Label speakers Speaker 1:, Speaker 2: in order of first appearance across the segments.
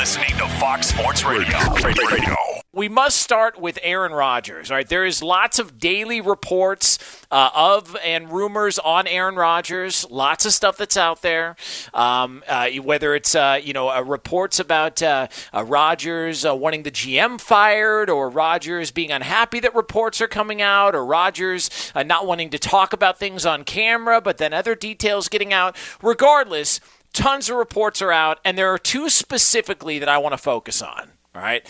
Speaker 1: listening to Fox Sports Radio. Radio.
Speaker 2: We must start with Aaron Rodgers. All right, there is lots of daily reports uh, of and rumors on Aaron Rodgers. Lots of stuff that's out there. Um, uh, whether it's uh, you know uh, reports about uh, uh, Rodgers wanting the GM fired, or Rodgers being unhappy that reports are coming out, or Rodgers not wanting to talk about things on camera, but then other details getting out. Regardless, tons of reports are out, and there are two specifically that I want to focus on. All right.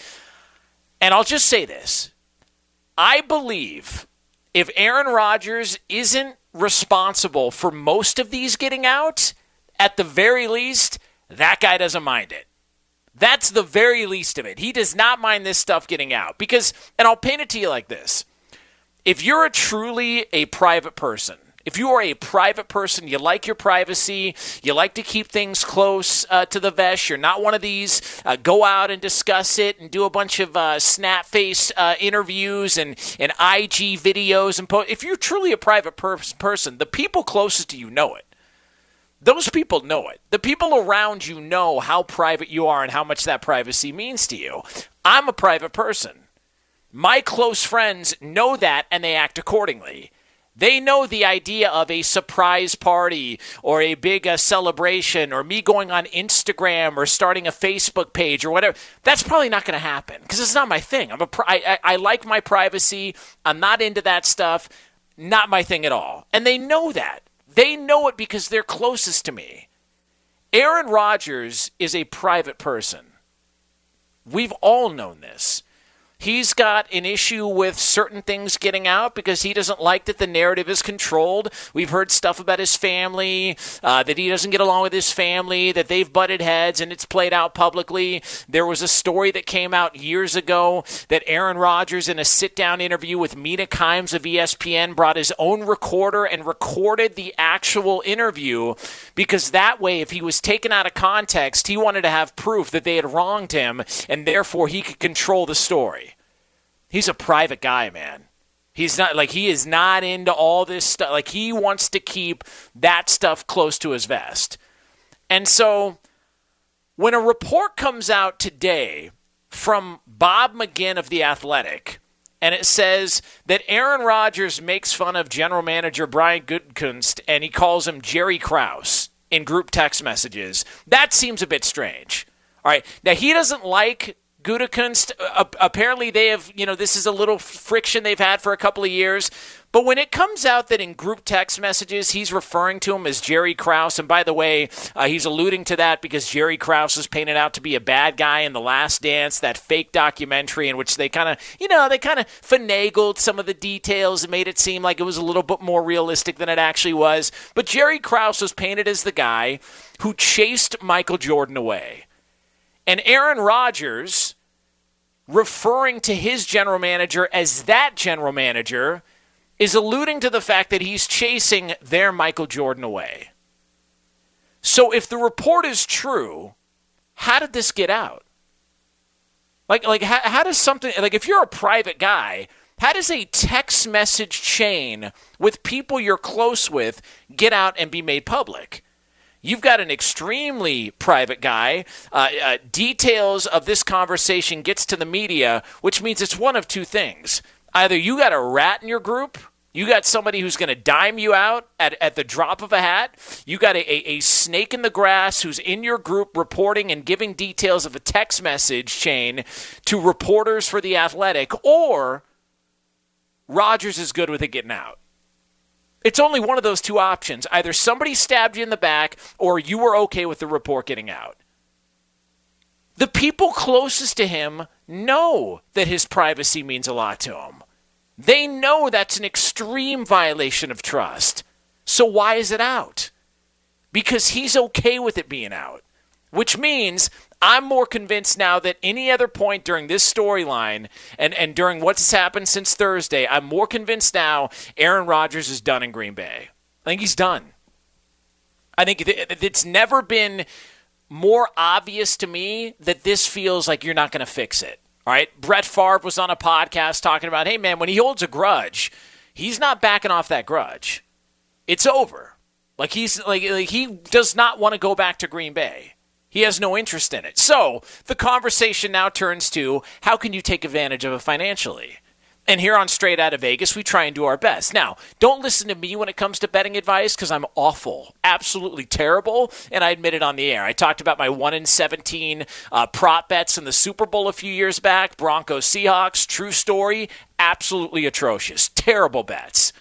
Speaker 2: And I'll just say this I believe if Aaron Rodgers isn't responsible for most of these getting out, at the very least, that guy doesn't mind it. That's the very least of it. He does not mind this stuff getting out. Because, and I'll paint it to you like this if you're a truly a private person, if you are a private person, you like your privacy, you like to keep things close uh, to the vest, you're not one of these uh, go out and discuss it and do a bunch of uh, snap face uh, interviews and, and IG videos. and po- If you're truly a private per- person, the people closest to you know it. Those people know it. The people around you know how private you are and how much that privacy means to you. I'm a private person. My close friends know that and they act accordingly. They know the idea of a surprise party or a big uh, celebration or me going on Instagram or starting a Facebook page or whatever. That's probably not going to happen because it's not my thing. I'm a I, I, I like my privacy. I'm not into that stuff. Not my thing at all. And they know that. They know it because they're closest to me. Aaron Rodgers is a private person. We've all known this. He's got an issue with certain things getting out because he doesn't like that the narrative is controlled. We've heard stuff about his family, uh, that he doesn't get along with his family, that they've butted heads, and it's played out publicly. There was a story that came out years ago that Aaron Rodgers, in a sit down interview with Mina Kimes of ESPN, brought his own recorder and recorded the actual interview because that way, if he was taken out of context, he wanted to have proof that they had wronged him and therefore he could control the story. He's a private guy, man. He's not like he is not into all this stuff. Like he wants to keep that stuff close to his vest. And so when a report comes out today from Bob McGinn of The Athletic, and it says that Aaron Rodgers makes fun of general manager Brian Gutekunst and he calls him Jerry Krause in group text messages. That seems a bit strange. All right. Now, he doesn't like Gutekunst, uh, apparently they have, you know, this is a little friction they've had for a couple of years. But when it comes out that in group text messages he's referring to him as Jerry Krause, and by the way, uh, he's alluding to that because Jerry Krause is painted out to be a bad guy in The Last Dance, that fake documentary in which they kind of, you know, they kind of finagled some of the details and made it seem like it was a little bit more realistic than it actually was. But Jerry Krause was painted as the guy who chased Michael Jordan away. And Aaron Rodgers, referring to his general manager as that general manager, is alluding to the fact that he's chasing their Michael Jordan away. So if the report is true, how did this get out? Like, like how, how does something, like if you're a private guy, how does a text message chain with people you're close with get out and be made public? You've got an extremely private guy. Uh, uh, details of this conversation gets to the media, which means it's one of two things. Either you got a rat in your group, you got somebody who's going to dime you out at, at the drop of a hat. You got a, a, a, snake in the grass who's in your group reporting and giving details of a text message chain to reporters for The Athletic, or Rodgers is good with it getting out. It's only one of those two options. Either somebody stabbed you in the back or you were okay with the report getting out. The people closest to him know that his privacy means a lot to him. They know that's an extreme violation of trust. So why is it out? Because he's okay with it being out. Which means I'm more convinced now that any other point during this storyline and, and during what's happened since Thursday, I'm more convinced now Aaron Rodgers is done in Green Bay. I think he's done. I think it's never been more obvious to me that this feels like you're not going to fix it. All right. Brett Favre was on a podcast talking about, hey, man, when he holds a grudge, he's not backing off that grudge. It's over. Like he's like, like he does not want to go back to Green Bay. He has no interest in it. So the conversation now turns to how can you take advantage of it financially? And here on Straight Out of Vegas, we try and do our best. Now, don't listen to me when it comes to betting advice because I'm awful, absolutely terrible, and I admit it on the air. I talked about my 1 in 17 uh, prop bets in the Super Bowl a few years back Broncos Seahawks, true story, absolutely atrocious, terrible bets.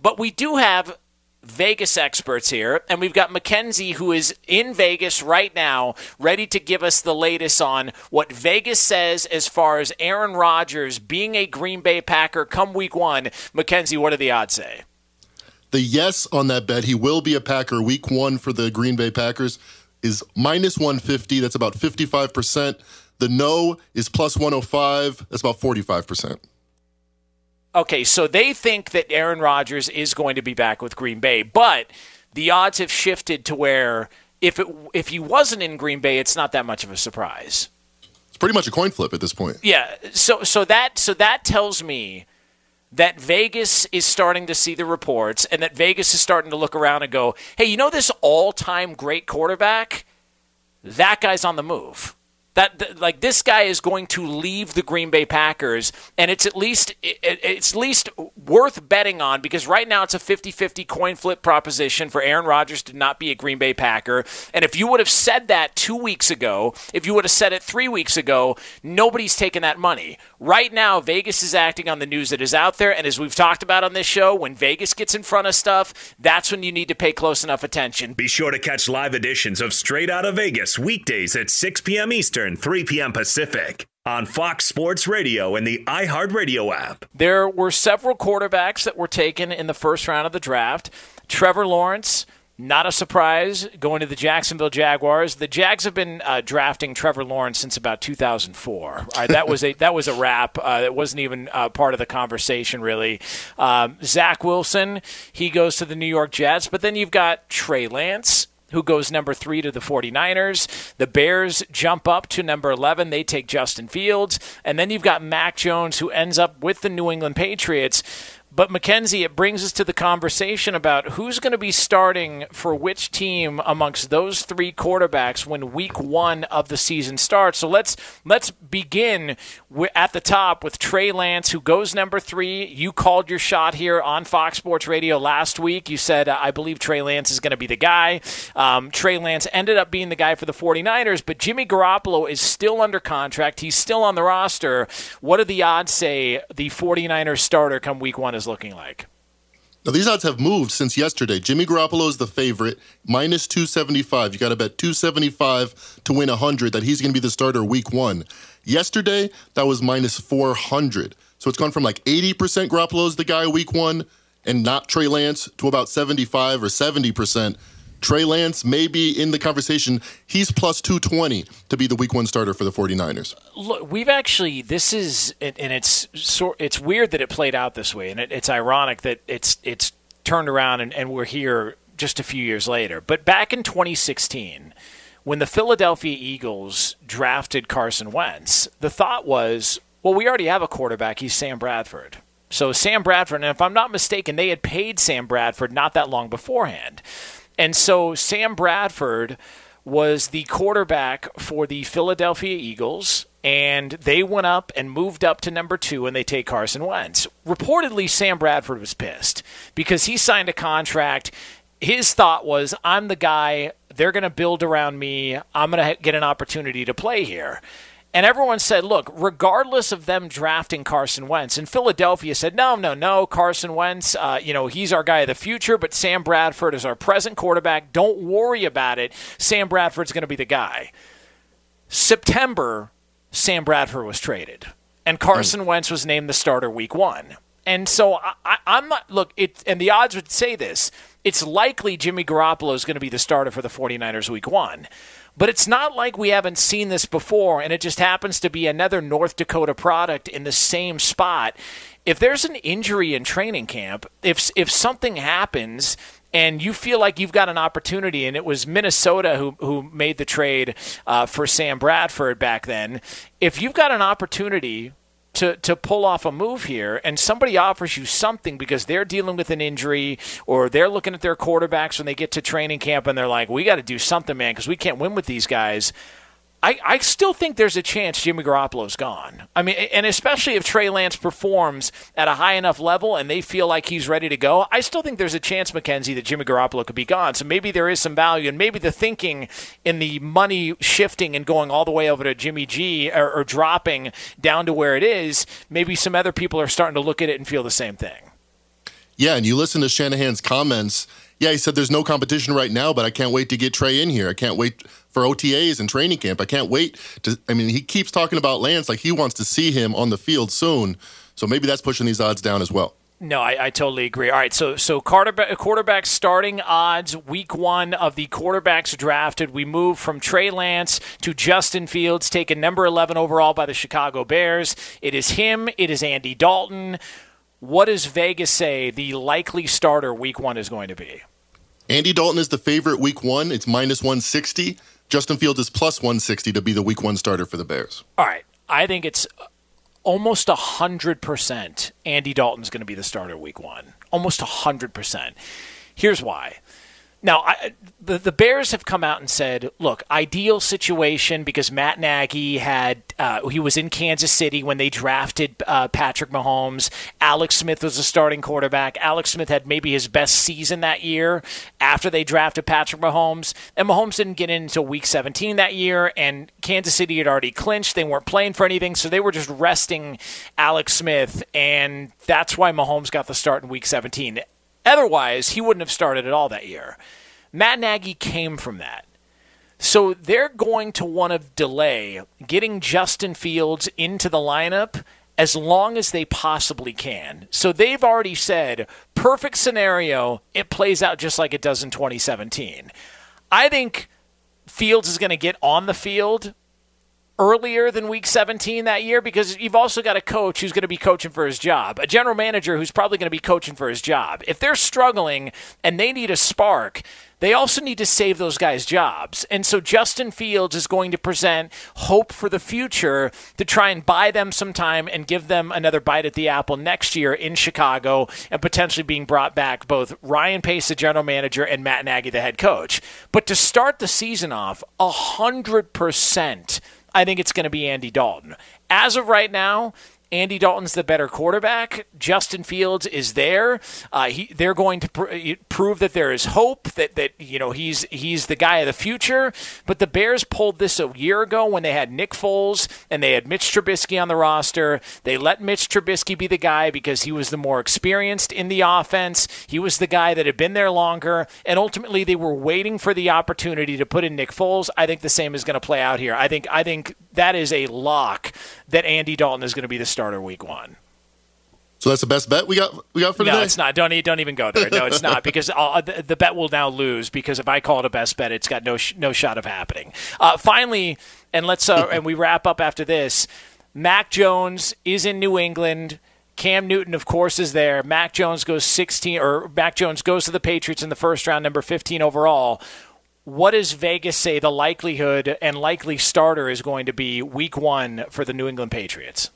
Speaker 2: But we do have Vegas experts here, and we've got Mackenzie who is in Vegas right now, ready to give us the latest on what Vegas says as far as Aaron Rodgers being a Green Bay Packer come week one. Mackenzie, what do the odds say?
Speaker 3: The yes on that bet, he will be a Packer week one for the Green Bay Packers, is minus 150. That's about 55%. The no is plus 105. That's about 45%.
Speaker 2: Okay, so they think that Aaron Rodgers is going to be back with Green Bay, but the odds have shifted to where if it if he wasn't in Green Bay, it's not that much of a surprise.
Speaker 3: It's pretty much a coin flip at this point.
Speaker 2: Yeah, so so that so that tells me that Vegas is starting to see the reports and that Vegas is starting to look around and go, "Hey, you know this all-time great quarterback? That guy's on the move." That like this guy is going to leave the Green Bay Packers, and it's at least it's at least worth betting on because right now it's a 50-50 coin flip proposition for Aaron Rodgers to not be a Green Bay Packer. And if you would have said that two weeks ago, if you would have said it three weeks ago, nobody's taking that money. Right now, Vegas is acting on the news that is out there, and as we've talked about on this show, when Vegas gets in front of stuff, that's when you need to pay close enough attention.
Speaker 1: Be sure to catch live editions of Straight Out of Vegas weekdays at 6 p.m. Eastern. Eastern, 3 p.m. Pacific on Fox Sports Radio and the iHeartRadio app.
Speaker 2: There were several quarterbacks that were taken in the first round of the draft. Trevor Lawrence, not a surprise, going to the Jacksonville Jaguars. The Jags have been uh, drafting Trevor Lawrence since about 2004. Uh, that was a that was a wrap. Uh, it wasn't even uh, part of the conversation really. Um, Zach Wilson, he goes to the New York Jets, but then you've got Trey Lance who goes number three to the 49ers. The Bears jump up to number 11. They take Justin Fields. And then you've got Mac Jones, who ends up with the New England Patriots. But Mackenzie, it brings us to the conversation about who's going to be starting for which team amongst those three quarterbacks when Week One of the season starts. So let's let's begin at the top with Trey Lance, who goes number three. You called your shot here on Fox Sports Radio last week. You said I believe Trey Lance is going to be the guy. Um, Trey Lance ended up being the guy for the 49ers, but Jimmy Garoppolo is still under contract. He's still on the roster. What do the odds say the 49ers starter come Week One? Is looking like.
Speaker 3: Now, these odds have moved since yesterday. Jimmy Garoppolo is the favorite, minus 275. You got to bet 275 to win 100 that he's going to be the starter week one. Yesterday, that was minus 400. So it's gone from like 80% Garoppolo's the guy week one and not Trey Lance to about 75 or 70% Trey Lance may be in the conversation. He's plus 220 to be the week one starter for the 49ers.
Speaker 2: Look, we've actually, this is, and it's it's weird that it played out this way, and it, it's ironic that it's it's turned around and, and we're here just a few years later. But back in 2016, when the Philadelphia Eagles drafted Carson Wentz, the thought was, well, we already have a quarterback. He's Sam Bradford. So Sam Bradford, and if I'm not mistaken, they had paid Sam Bradford not that long beforehand. And so Sam Bradford was the quarterback for the Philadelphia Eagles, and they went up and moved up to number two, and they take Carson Wentz. Reportedly, Sam Bradford was pissed because he signed a contract. His thought was, I'm the guy, they're going to build around me, I'm going to get an opportunity to play here. And everyone said, look, regardless of them drafting Carson Wentz, and Philadelphia said, no, no, no, Carson Wentz, uh, you know, he's our guy of the future, but Sam Bradford is our present quarterback. Don't worry about it. Sam Bradford's going to be the guy. September, Sam Bradford was traded, and Carson Wentz was named the starter week one. And so I, am not, look, it, and the odds would say this it's likely Jimmy Garoppolo is going to be the starter for the 49ers week one. But it's not like we haven't seen this before, and it just happens to be another North Dakota product in the same spot. If there's an injury in training camp, if if something happens and you feel like you've got an opportunity, and it was Minnesota who who made the trade uh, for Sam Bradford back then. If you've got an opportunity to, to pull off a move here and somebody offers you something because they're dealing with an injury or they're looking at their quarterbacks when they get to training camp and they're like, we got to do something, man, because we can't win with these guys. I, I still think there's a chance Jimmy Garoppolo's gone. I mean, and especially if Trey Lance performs at a high enough level and they feel like he's ready to go, I still think there's a chance, Mackenzie, that Jimmy Garoppolo could be gone. So maybe there is some value, and maybe the thinking in the money shifting and going all the way over to Jimmy G or, or dropping down to where it is, maybe some other people are starting to look at it and feel the same thing.
Speaker 3: Yeah, and you listen to Shanahan's comments. Yeah, he said there's no competition right now, but I can't wait to get Trey in here. I can't wait for OTAs and training camp. I can't wait to. I mean, he keeps talking about Lance like he wants to see him on the field soon. So maybe that's pushing these odds down as well.
Speaker 2: No, I, I, totally agree. All right, so so quarterback, quarterback starting odds week one of the quarterbacks drafted. We move from Trey Lance to Justin Fields, taken number eleven overall by the Chicago Bears. It is him. It is Andy Dalton. What does Vegas say the likely starter week one is going to be?
Speaker 3: Andy Dalton is the favorite week one. It's minus 160. Justin Fields is plus 160 to be the week one starter for the Bears.
Speaker 2: All right. I think it's almost 100% Andy Dalton's going to be the starter week one. Almost 100%. Here's why. Now, I, the the Bears have come out and said, "Look, ideal situation because Matt Nagy had uh, he was in Kansas City when they drafted uh, Patrick Mahomes. Alex Smith was a starting quarterback. Alex Smith had maybe his best season that year after they drafted Patrick Mahomes, and Mahomes didn't get in until Week 17 that year. And Kansas City had already clinched; they weren't playing for anything, so they were just resting Alex Smith, and that's why Mahomes got the start in Week 17." Otherwise, he wouldn't have started at all that year. Matt Nagy came from that. So they're going to want to delay getting Justin Fields into the lineup as long as they possibly can. So they've already said, perfect scenario, it plays out just like it does in 2017. I think Fields is going to get on the field earlier than week 17 that year because you've also got a coach who's going to be coaching for his job, a general manager who's probably going to be coaching for his job. If they're struggling and they need a spark, they also need to save those guys' jobs. And so Justin Fields is going to present hope for the future to try and buy them some time and give them another bite at the apple next year in Chicago and potentially being brought back both Ryan Pace, the general manager, and Matt Nagy, the head coach. But to start the season off, 100%. I think it's going to be Andy Dalton. As of right now, Andy Dalton's the better quarterback. Justin Fields is there. Uh, he, they're going to pr- prove that there is hope that that you know he's he's the guy of the future. But the Bears pulled this a year ago when they had Nick Foles and they had Mitch Trubisky on the roster. They let Mitch Trubisky be the guy because he was the more experienced in the offense. He was the guy that had been there longer, and ultimately they were waiting for the opportunity to put in Nick Foles. I think the same is going to play out here. I think I think that is a lock that Andy Dalton is going to be the starter week one.
Speaker 3: So that's the best bet we got we got for
Speaker 2: today.
Speaker 3: No,
Speaker 2: it's not. Don't don't even go there. No, it's not because uh, the, the, bet will now lose because if I call it a best bet, it's got no sh- no shot of happening. Uh, finally, and let's uh, and we wrap up after this. Mac Jones is in New England. Cam Newton, of course, is there. Mac Jones goes 16, or Mac Jones goes to the Patriots in the first round, number 15 overall what does Vegas say the likelihood and likely starter is going to be week one for the New England Patriots?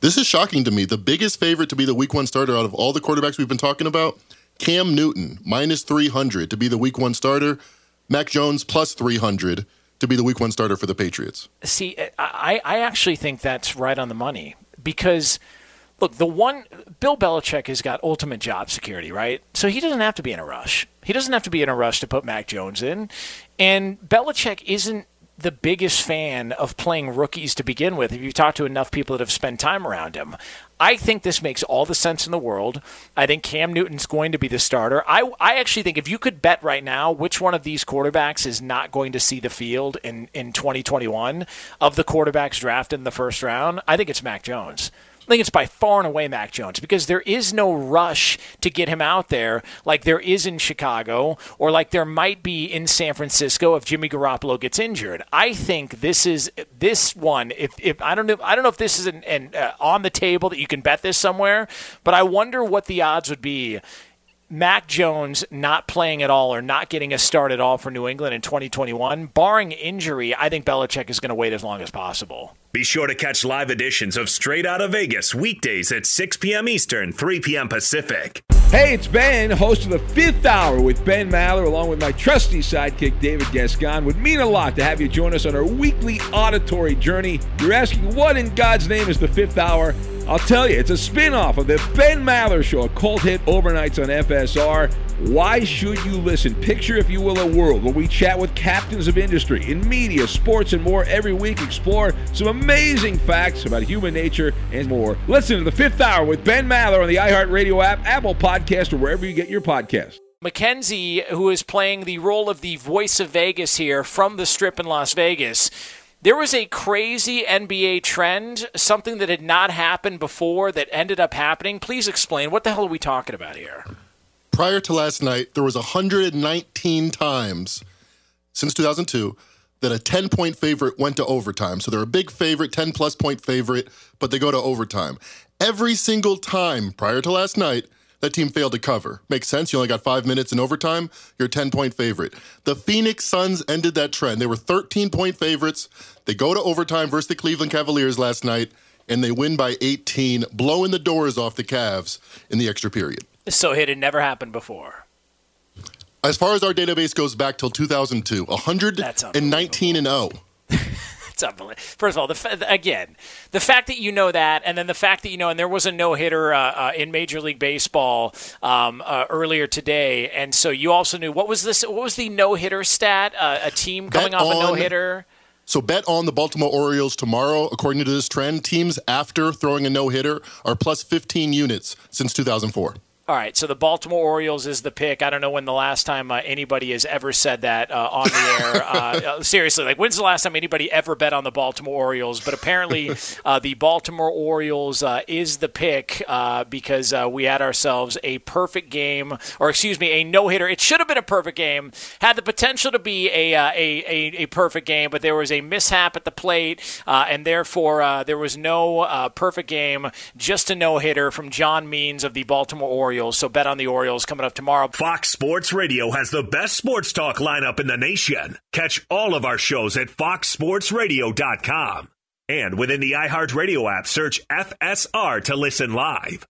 Speaker 3: This is shocking to me. The biggest favorite to be the week one starter out of all the quarterbacks we've been talking about, Cam Newton, minus 300 to be the week one starter, Mac Jones, plus 300 to be the week one starter for the Patriots.
Speaker 2: See, I, I actually think that's right on the money because – look, the one Bill Belichick has got ultimate job security, right? So he doesn't have to be in a rush. He doesn't have to be in a rush to put Mac Jones in. And Belichick isn't the biggest fan of playing rookies to begin with if you talk to enough people that have spent time around him. I think this makes all the sense in the world. I think Cam Newton's going to be the starter. I, I actually think if you could bet right now which one of these quarterbacks is not going to see the field in, in 2021 of the quarterbacks drafted in the first round, I think it's Mac Jones. I think it's by far and away Mac Jones because there is no rush to get him out there like there is in Chicago or like there might be in San Francisco if Jimmy Garoppolo gets injured. I think this is this one. If, if I don't know, I don't know if this is an, an uh, on the table that you can bet this somewhere, but I wonder what the odds would be Mac Jones not playing at all or not getting a start at all for New England in 2021, barring injury, I think Belichick is going to wait as long as possible.
Speaker 1: Be sure to catch live editions of Straight Out of Vegas weekdays at 6 p.m. Eastern, 3 p.m. Pacific.
Speaker 4: Hey, it's Ben, host of the fifth hour with Ben Maller, along with my trusty sidekick, David Gascon. Would mean a lot to have you join us on our weekly auditory journey. You're asking, what in God's name is the fifth hour? I'll tell you, it's a spin off of the Ben Maller Show, a cult hit overnights on FSR. Why should you listen? Picture, if you will, a world where we chat with captains of industry in media, sports, and more every week. Explore some amazing facts about human nature and more. Listen to the fifth hour with Ben Maller on the iHeartRadio app, Apple Podcast, or wherever you get your podcasts.
Speaker 2: Mackenzie, who is playing the role of the voice of Vegas here from the strip in Las Vegas, there was a crazy NBA trend, something that had not happened before that ended up happening. Please explain. What the hell are we talking about here?
Speaker 3: Prior to last night, there was 119 times since 2002 that a 10 point favorite went to overtime. So they're a big favorite, 10 plus point favorite, but they go to overtime. Every single time prior to last night, that team failed to cover. Makes sense. You only got five minutes in overtime. You're a 10 point favorite. The Phoenix Suns ended that trend. They were 13 point favorites. They go to overtime versus the Cleveland Cavaliers last night, and they win by 18, blowing the doors off the Cavs in the extra period.
Speaker 2: So it had never happened before.
Speaker 3: As far as our database goes back till 2002, 119 and 0.
Speaker 2: It's unbelievable. First of all, the again, the fact that you know that, and then the fact that you know, and there was a no hitter uh, uh, in Major League Baseball um, uh, earlier today, and so you also knew what was this? What was the no hitter stat? Uh, a team coming bet off on, a no hitter.
Speaker 3: So bet on the Baltimore Orioles tomorrow. According to this trend, teams after throwing a no hitter are plus 15 units since 2004.
Speaker 2: All right, so the Baltimore Orioles is the pick. I don't know when the last time uh, anybody has ever said that uh, on the air. Uh, uh, seriously, like when's the last time anybody ever bet on the Baltimore Orioles? But apparently, uh, the Baltimore Orioles uh, is the pick because we had ourselves a perfect game, or excuse me, a no hitter. It should have been a perfect game. Had the potential to be a a, a, a perfect game, but there was a mishap at the plate, and therefore there was no perfect game. Just a no hitter from John Means of the Baltimore Orioles. Orioles. So bet on the Orioles coming up tomorrow.
Speaker 1: Fox Sports Radio has the best sports talk lineup in the nation. Catch all of our shows at foxsportsradio.com. And within the iHeartRadio app, search FSR to listen live.